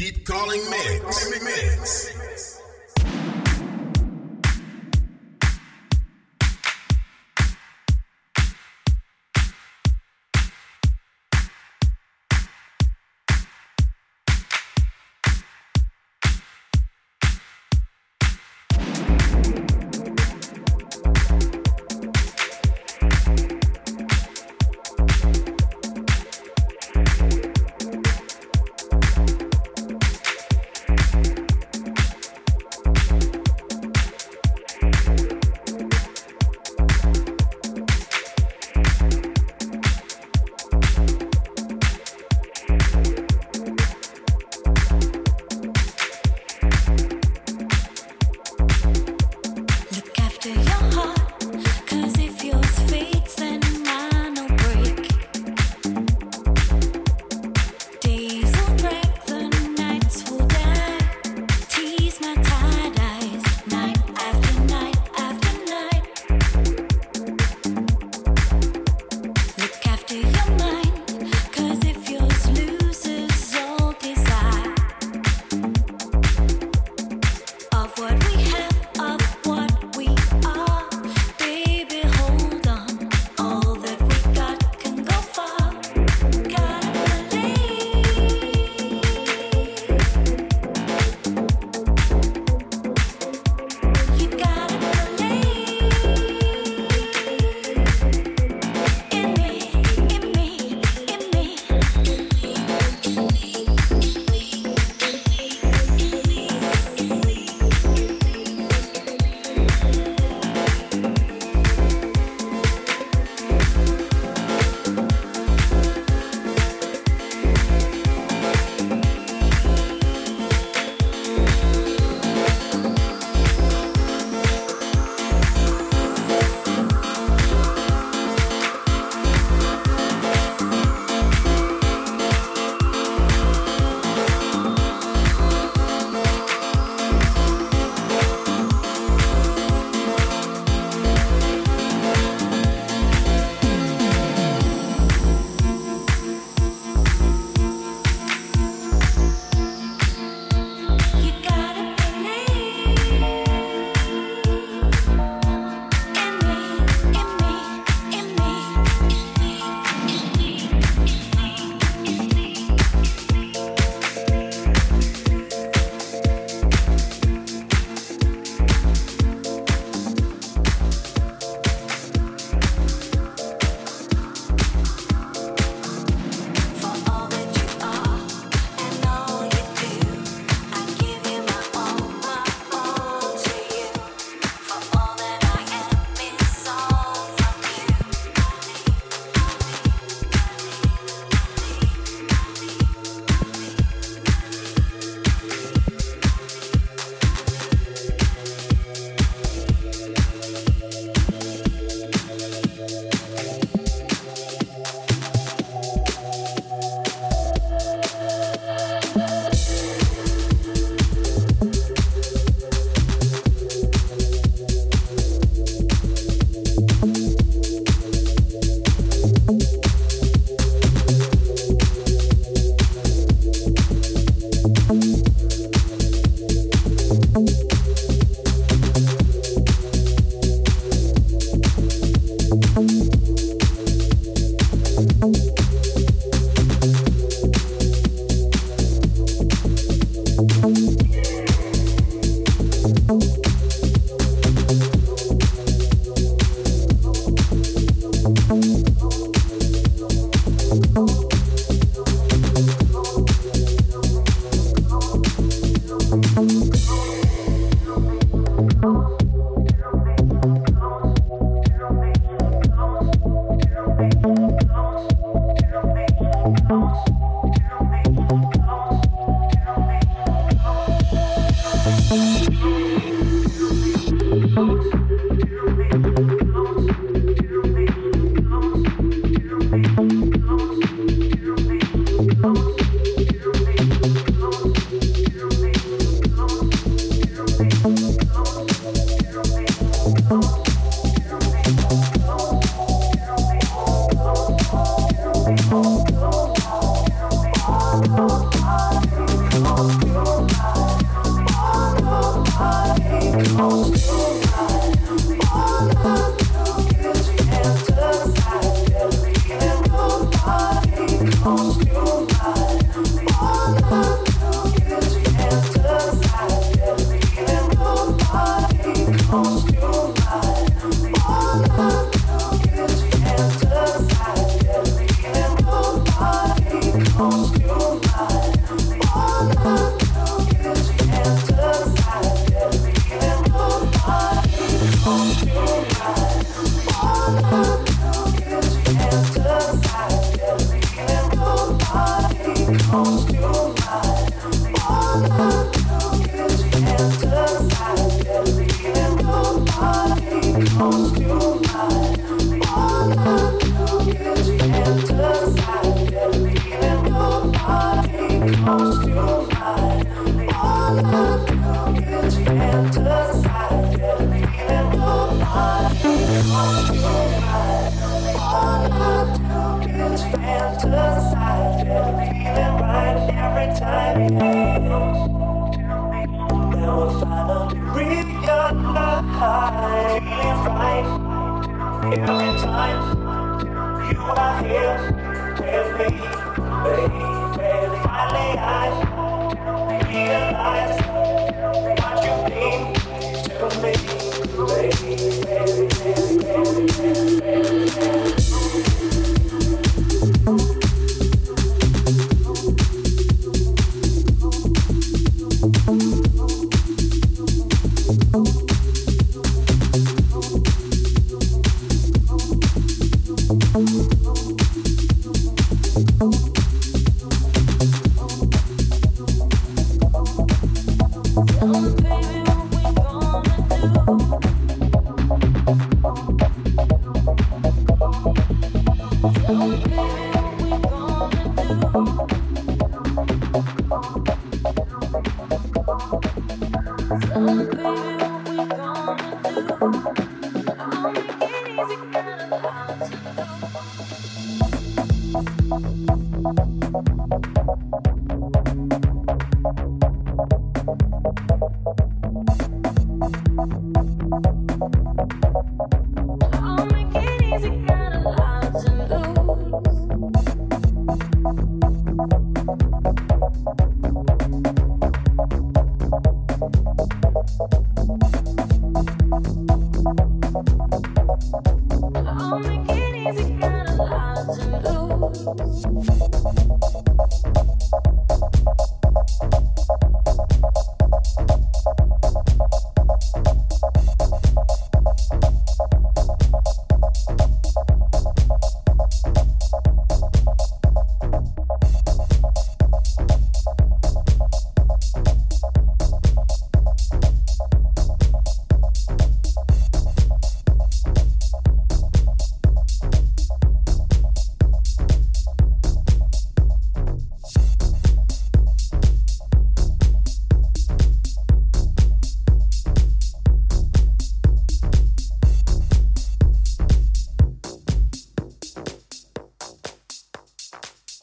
Deep Calling Mix. Mix.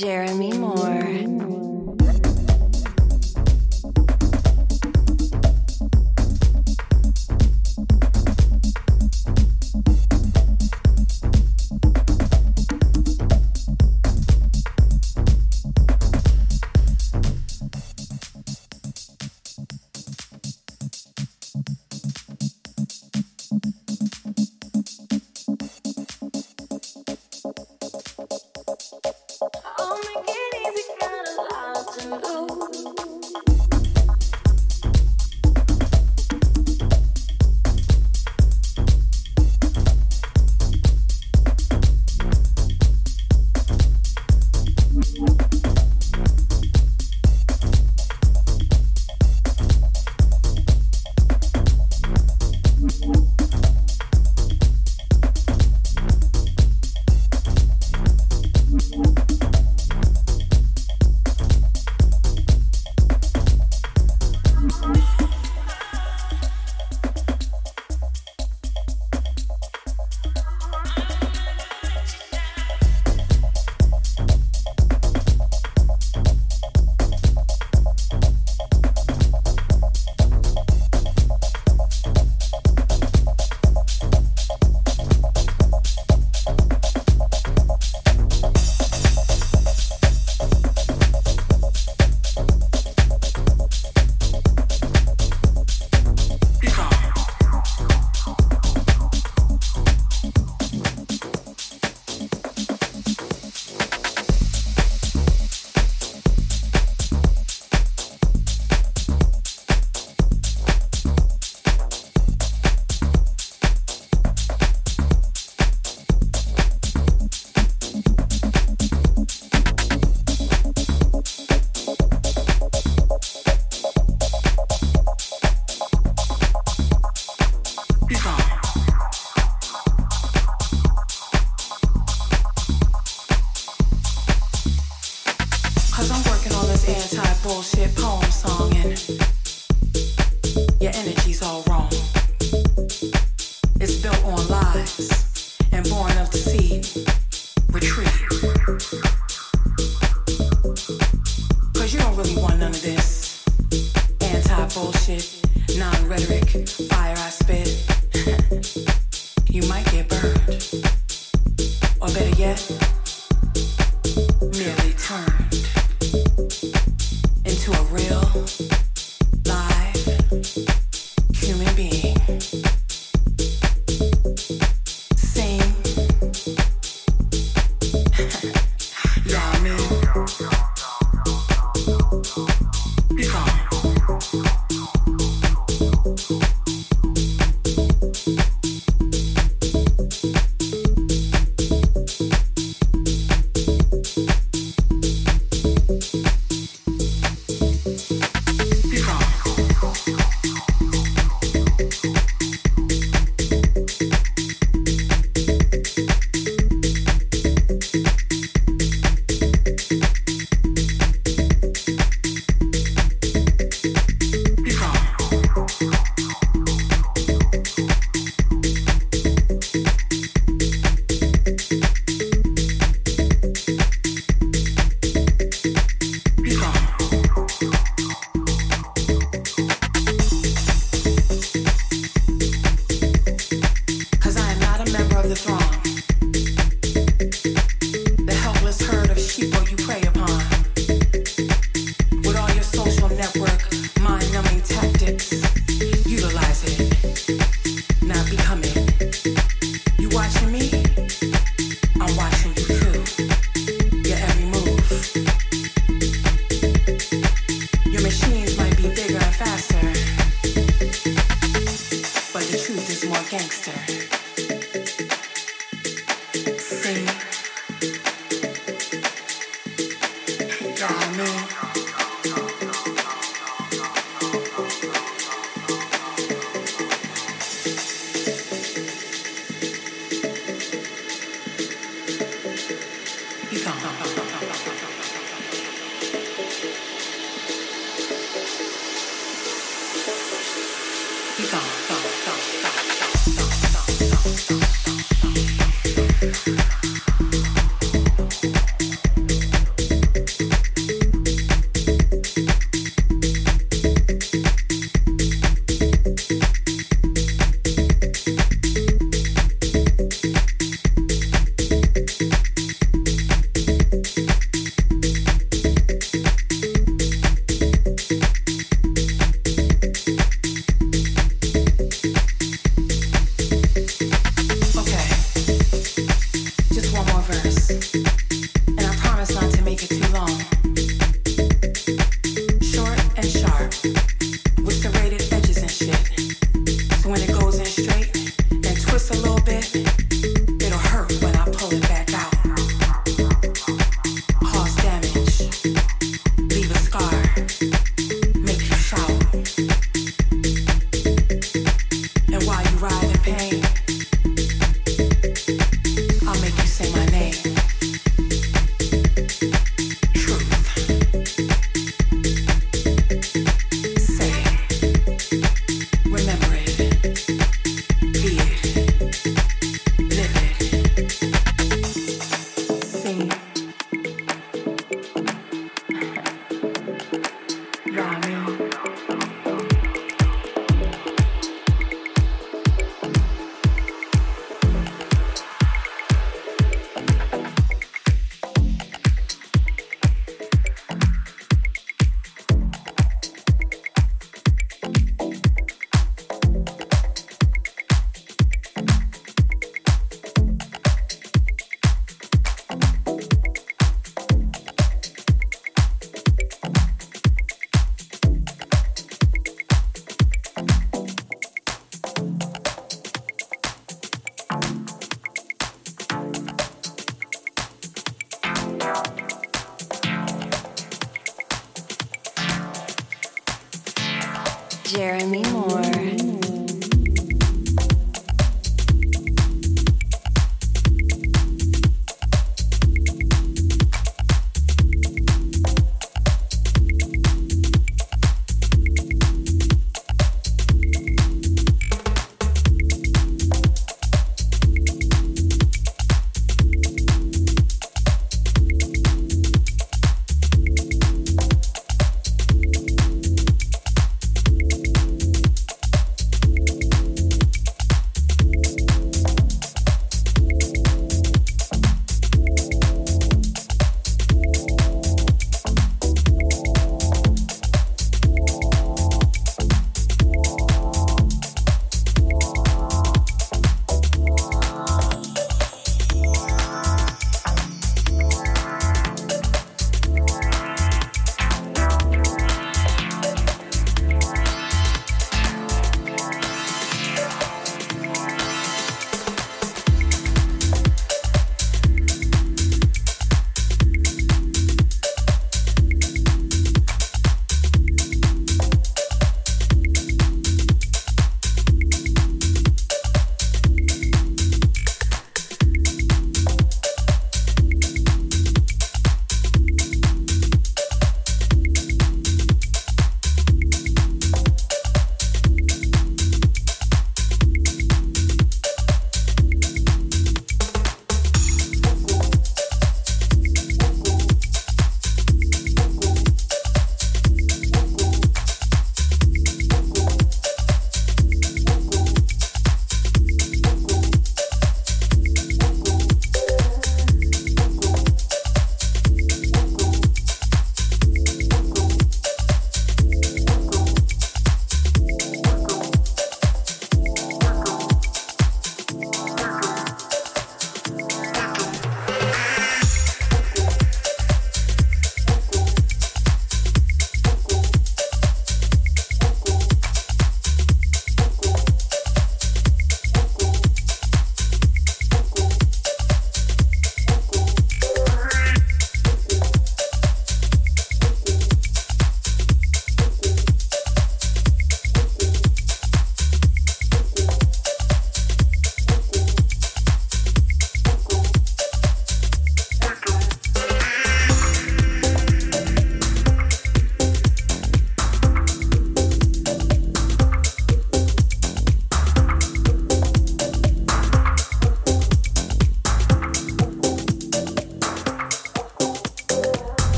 Jared. Love.